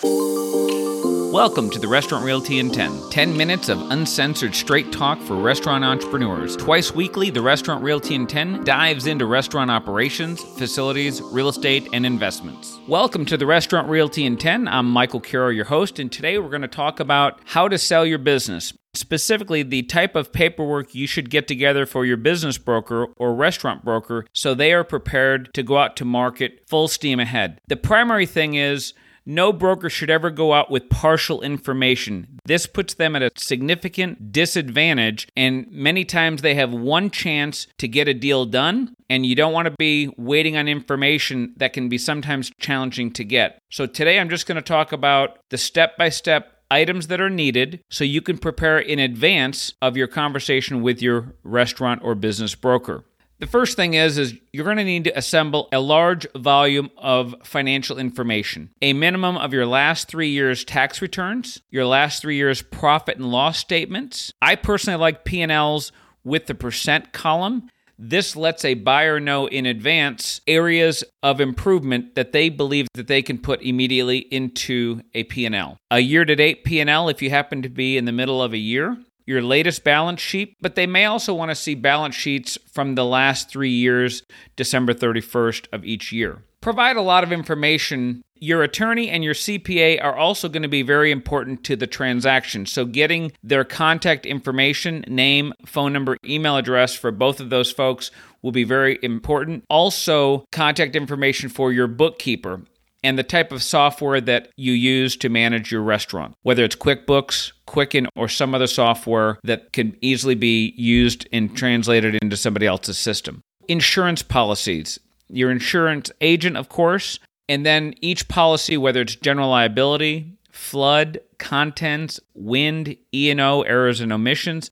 Welcome to the Restaurant Realty in 10. 10 minutes of uncensored straight talk for restaurant entrepreneurs. Twice weekly, the Restaurant Realty in 10 dives into restaurant operations, facilities, real estate, and investments. Welcome to the Restaurant Realty in 10. I'm Michael Carro, your host, and today we're going to talk about how to sell your business. Specifically, the type of paperwork you should get together for your business broker or restaurant broker so they are prepared to go out to market full steam ahead. The primary thing is no broker should ever go out with partial information. This puts them at a significant disadvantage, and many times they have one chance to get a deal done, and you don't want to be waiting on information that can be sometimes challenging to get. So, today I'm just going to talk about the step by step items that are needed so you can prepare in advance of your conversation with your restaurant or business broker. The first thing is is you're going to need to assemble a large volume of financial information. A minimum of your last 3 years tax returns, your last 3 years profit and loss statements. I personally like P&Ls with the percent column. This lets a buyer know in advance areas of improvement that they believe that they can put immediately into a P&L. A year-to-date P&L if you happen to be in the middle of a year, your latest balance sheet, but they may also want to see balance sheets from the last three years, December 31st of each year. Provide a lot of information. Your attorney and your CPA are also going to be very important to the transaction. So, getting their contact information, name, phone number, email address for both of those folks will be very important. Also, contact information for your bookkeeper and the type of software that you use to manage your restaurant, whether it's QuickBooks, Quicken, or some other software that can easily be used and translated into somebody else's system. Insurance policies, your insurance agent, of course, and then each policy, whether it's general liability, flood, contents, wind, E&O, errors and omissions,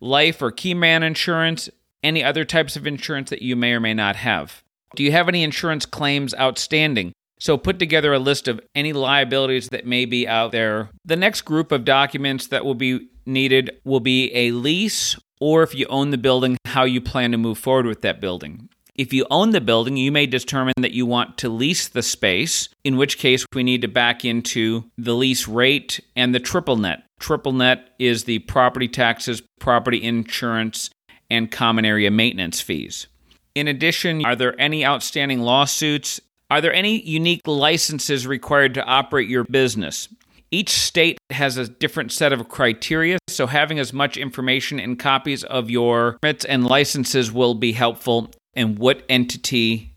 life or key man insurance, any other types of insurance that you may or may not have. Do you have any insurance claims outstanding? So put together a list of any liabilities that may be out there. The next group of documents that will be needed will be a lease or if you own the building, how you plan to move forward with that building. If you own the building, you may determine that you want to lease the space, in which case we need to back into the lease rate and the triple net. Triple net is the property taxes, property insurance, and common area maintenance fees. In addition, are there any outstanding lawsuits are there any unique licenses required to operate your business? Each state has a different set of criteria, so having as much information and copies of your permits and licenses will be helpful and what entity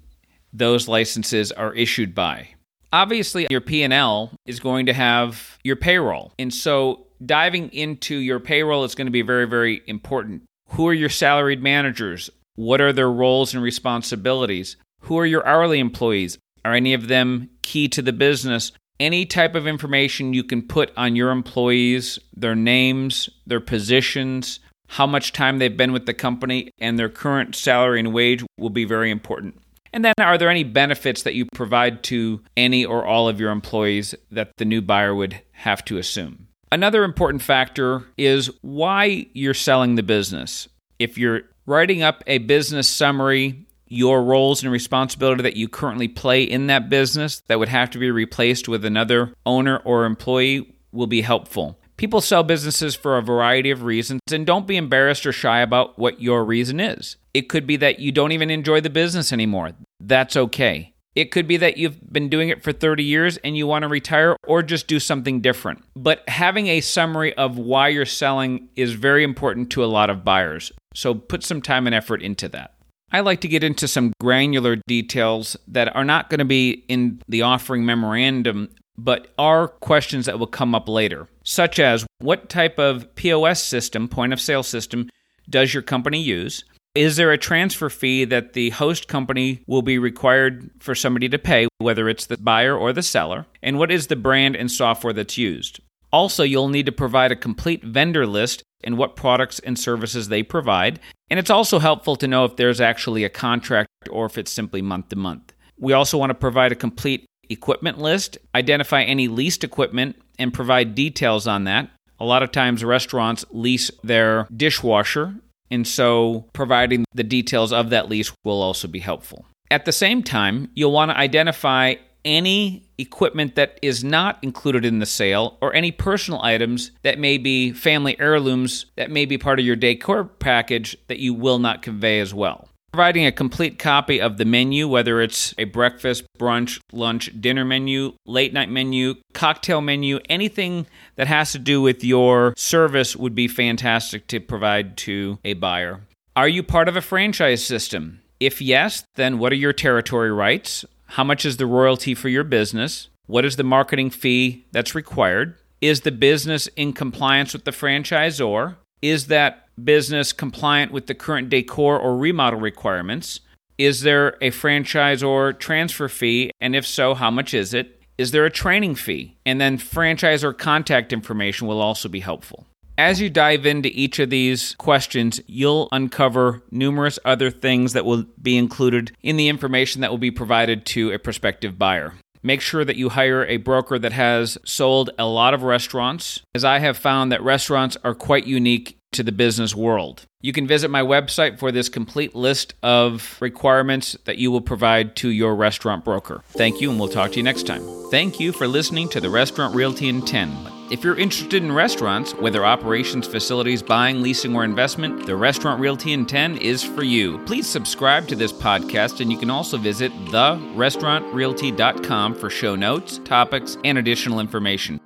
those licenses are issued by. Obviously, your P&L is going to have your payroll. And so diving into your payroll is going to be very very important. Who are your salaried managers? What are their roles and responsibilities? Who are your hourly employees? Are any of them key to the business? Any type of information you can put on your employees, their names, their positions, how much time they've been with the company, and their current salary and wage will be very important. And then, are there any benefits that you provide to any or all of your employees that the new buyer would have to assume? Another important factor is why you're selling the business. If you're writing up a business summary your roles and responsibility that you currently play in that business that would have to be replaced with another owner or employee will be helpful. People sell businesses for a variety of reasons, and don't be embarrassed or shy about what your reason is. It could be that you don't even enjoy the business anymore. That's okay. It could be that you've been doing it for 30 years and you want to retire or just do something different. But having a summary of why you're selling is very important to a lot of buyers. So put some time and effort into that. I like to get into some granular details that are not going to be in the offering memorandum, but are questions that will come up later, such as what type of POS system, point of sale system, does your company use? Is there a transfer fee that the host company will be required for somebody to pay, whether it's the buyer or the seller? And what is the brand and software that's used? Also, you'll need to provide a complete vendor list and what products and services they provide. And it's also helpful to know if there's actually a contract or if it's simply month to month. We also want to provide a complete equipment list, identify any leased equipment, and provide details on that. A lot of times, restaurants lease their dishwasher, and so providing the details of that lease will also be helpful. At the same time, you'll want to identify any equipment that is not included in the sale or any personal items that may be family heirlooms that may be part of your decor package that you will not convey as well. Providing a complete copy of the menu, whether it's a breakfast, brunch, lunch, dinner menu, late night menu, cocktail menu, anything that has to do with your service would be fantastic to provide to a buyer. Are you part of a franchise system? If yes, then what are your territory rights? How much is the royalty for your business? What is the marketing fee that's required? Is the business in compliance with the franchisor? Is that business compliant with the current decor or remodel requirements? Is there a franchisor transfer fee? And if so, how much is it? Is there a training fee? And then franchisor contact information will also be helpful. As you dive into each of these questions, you'll uncover numerous other things that will be included in the information that will be provided to a prospective buyer. Make sure that you hire a broker that has sold a lot of restaurants, as I have found that restaurants are quite unique to the business world. You can visit my website for this complete list of requirements that you will provide to your restaurant broker. Thank you, and we'll talk to you next time. Thank you for listening to the Restaurant Realty in 10. If you're interested in restaurants, whether operations, facilities, buying, leasing, or investment, the Restaurant Realty in 10 is for you. Please subscribe to this podcast, and you can also visit therestaurantrealty.com for show notes, topics, and additional information.